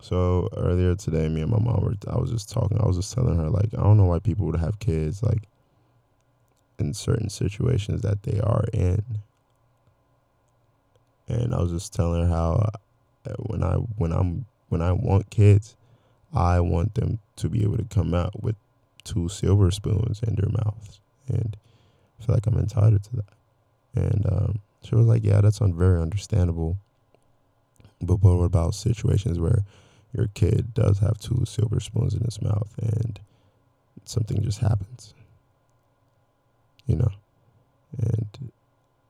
So earlier today, me and my mom were. I was just talking. I was just telling her like, I don't know why people would have kids like in certain situations that they are in. And I was just telling her how uh, when I when I'm when I want kids, I want them to be able to come out with two silver spoons in their mouths, and I feel like I'm entitled to that. And um, she was like, "Yeah, that's un- very understandable." But what about situations where your kid does have two silver spoons in his mouth and something just happens? You know, and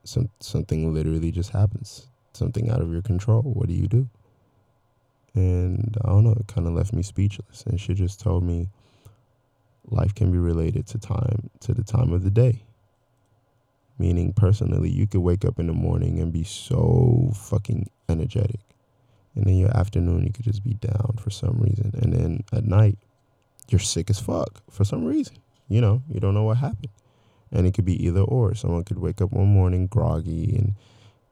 some something literally just happens, something out of your control. What do you do? And I don't know, it kind of left me speechless. And she just told me life can be related to time, to the time of the day. Meaning, personally, you could wake up in the morning and be so fucking energetic. And then your afternoon, you could just be down for some reason. And then at night, you're sick as fuck for some reason. You know, you don't know what happened. And it could be either or. Someone could wake up one morning groggy and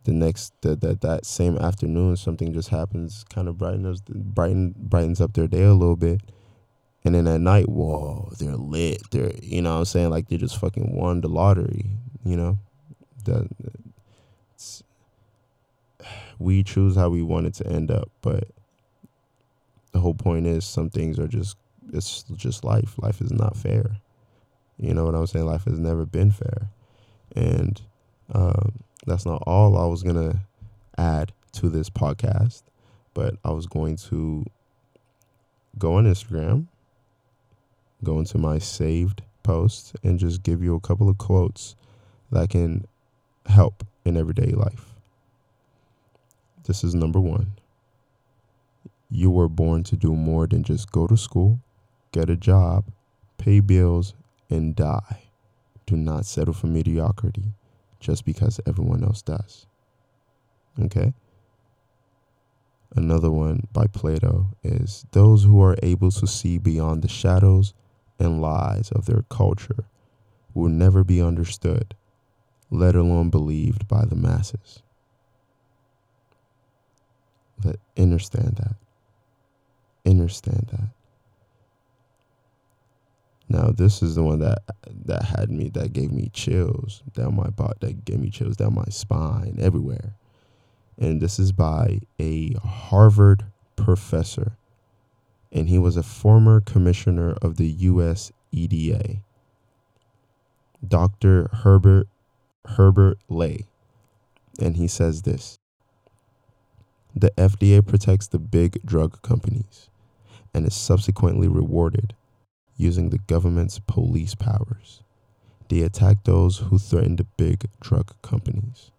the next that that that same afternoon something just happens kind of brightens brighten brightens up their day a little bit and then at night whoa they're lit they're you know what i'm saying like they just fucking won the lottery you know that we choose how we want it to end up but the whole point is some things are just it's just life. Life is not fair. You know what i'm saying? Life has never been fair. And um, that's not all I was to add to this podcast, but I was going to go on Instagram, go into my saved posts, and just give you a couple of quotes that can help in everyday life. This is number one. You were born to do more than just go to school, get a job, pay bills, and die. Do not settle for mediocrity just because everyone else does. Okay? Another one by Plato is those who are able to see beyond the shadows and lies of their culture will never be understood, let alone believed by the masses. Let understand that. Understand that. Now this is the one that that had me that gave me chills down my body, that gave me chills down my spine, everywhere. And this is by a Harvard professor, and he was a former commissioner of the U.S. FDA, Dr. Herbert Herbert Ley, and he says this: the FDA protects the big drug companies, and is subsequently rewarded using the government's police powers. They attack those who threaten the big drug companies.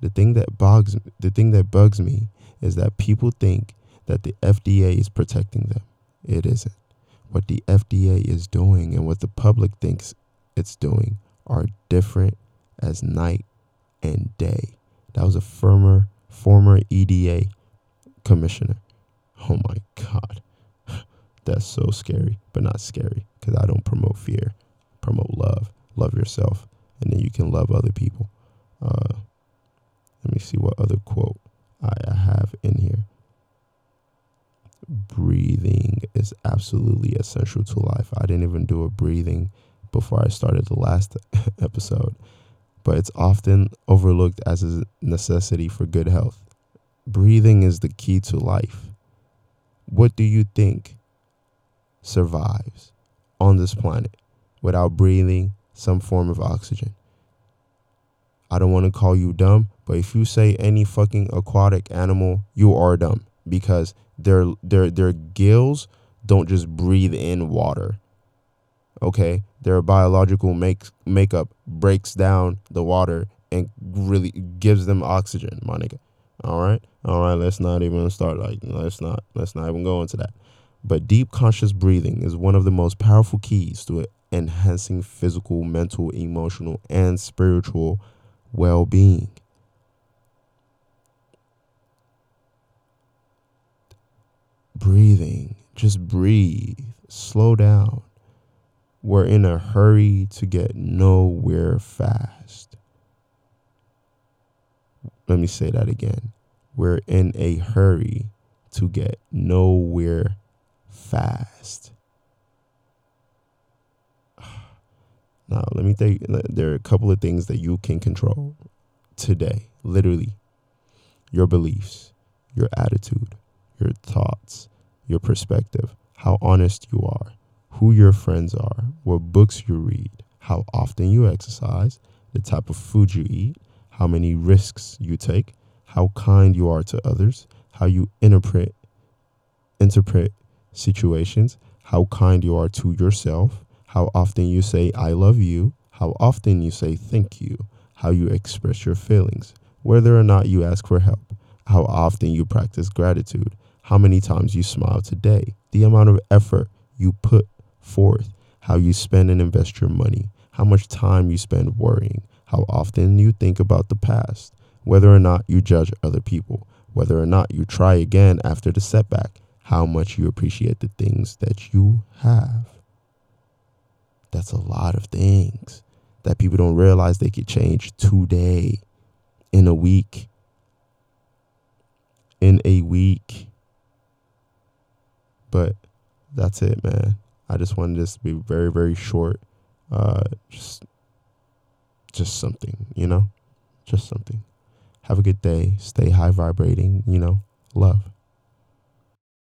The thing that bugs the thing that bugs me is that people think that the FDA is protecting them. It isn't. What the FDA is doing and what the public thinks it's doing are different as night and day. That was a former former FDA commissioner. Oh my god that's so scary, but not scary because I don't promote fear. Promote love. Love yourself, and then you can love other people. Uh, let me see what other quote I have in here. Breathing is absolutely essential to life. I didn't even do a breathing before I started the last episode, but it's often overlooked as a necessity for good health. Breathing is the key to life. What do you think survives on this planet without breathing some form of oxygen. I don't want to call you dumb, but if you say any fucking aquatic animal, you are dumb because their their their gills don't just breathe in water. Okay? Their biological make makeup breaks down the water and really gives them oxygen, my nigga. All right? All right, let's not even start like let's not let's not even go into that. But deep conscious breathing is one of the most powerful keys to enhancing physical, mental, emotional, and spiritual well being. Breathing, just breathe, slow down. We're in a hurry to get nowhere fast. Let me say that again. We're in a hurry to get nowhere fast. Now, let me tell you, there are a couple of things that you can control today. Literally, your beliefs, your attitude, your thoughts, your perspective, how honest you are, who your friends are, what books you read, how often you exercise, the type of food you eat, how many risks you take, how kind you are to others, how you interpret interpret situations, how kind you are to yourself, how often you say I love you, how often you say thank you, how you express your feelings, whether or not you ask for help, how often you practice gratitude, how many times you smile today, the amount of effort you put forth, how you spend and invest your money, how much time you spend worrying, how often you think about the past, whether or not you judge other people, whether or not you try again after the setback, how much you appreciate the things that you have. That's a lot of things that people don't realize they could change today, in a week, in a week. But that's it, man. I just wanted this to be very, very short. Uh, just, just something, you know, just something. Have a good day. Stay high vibrating, you know, love.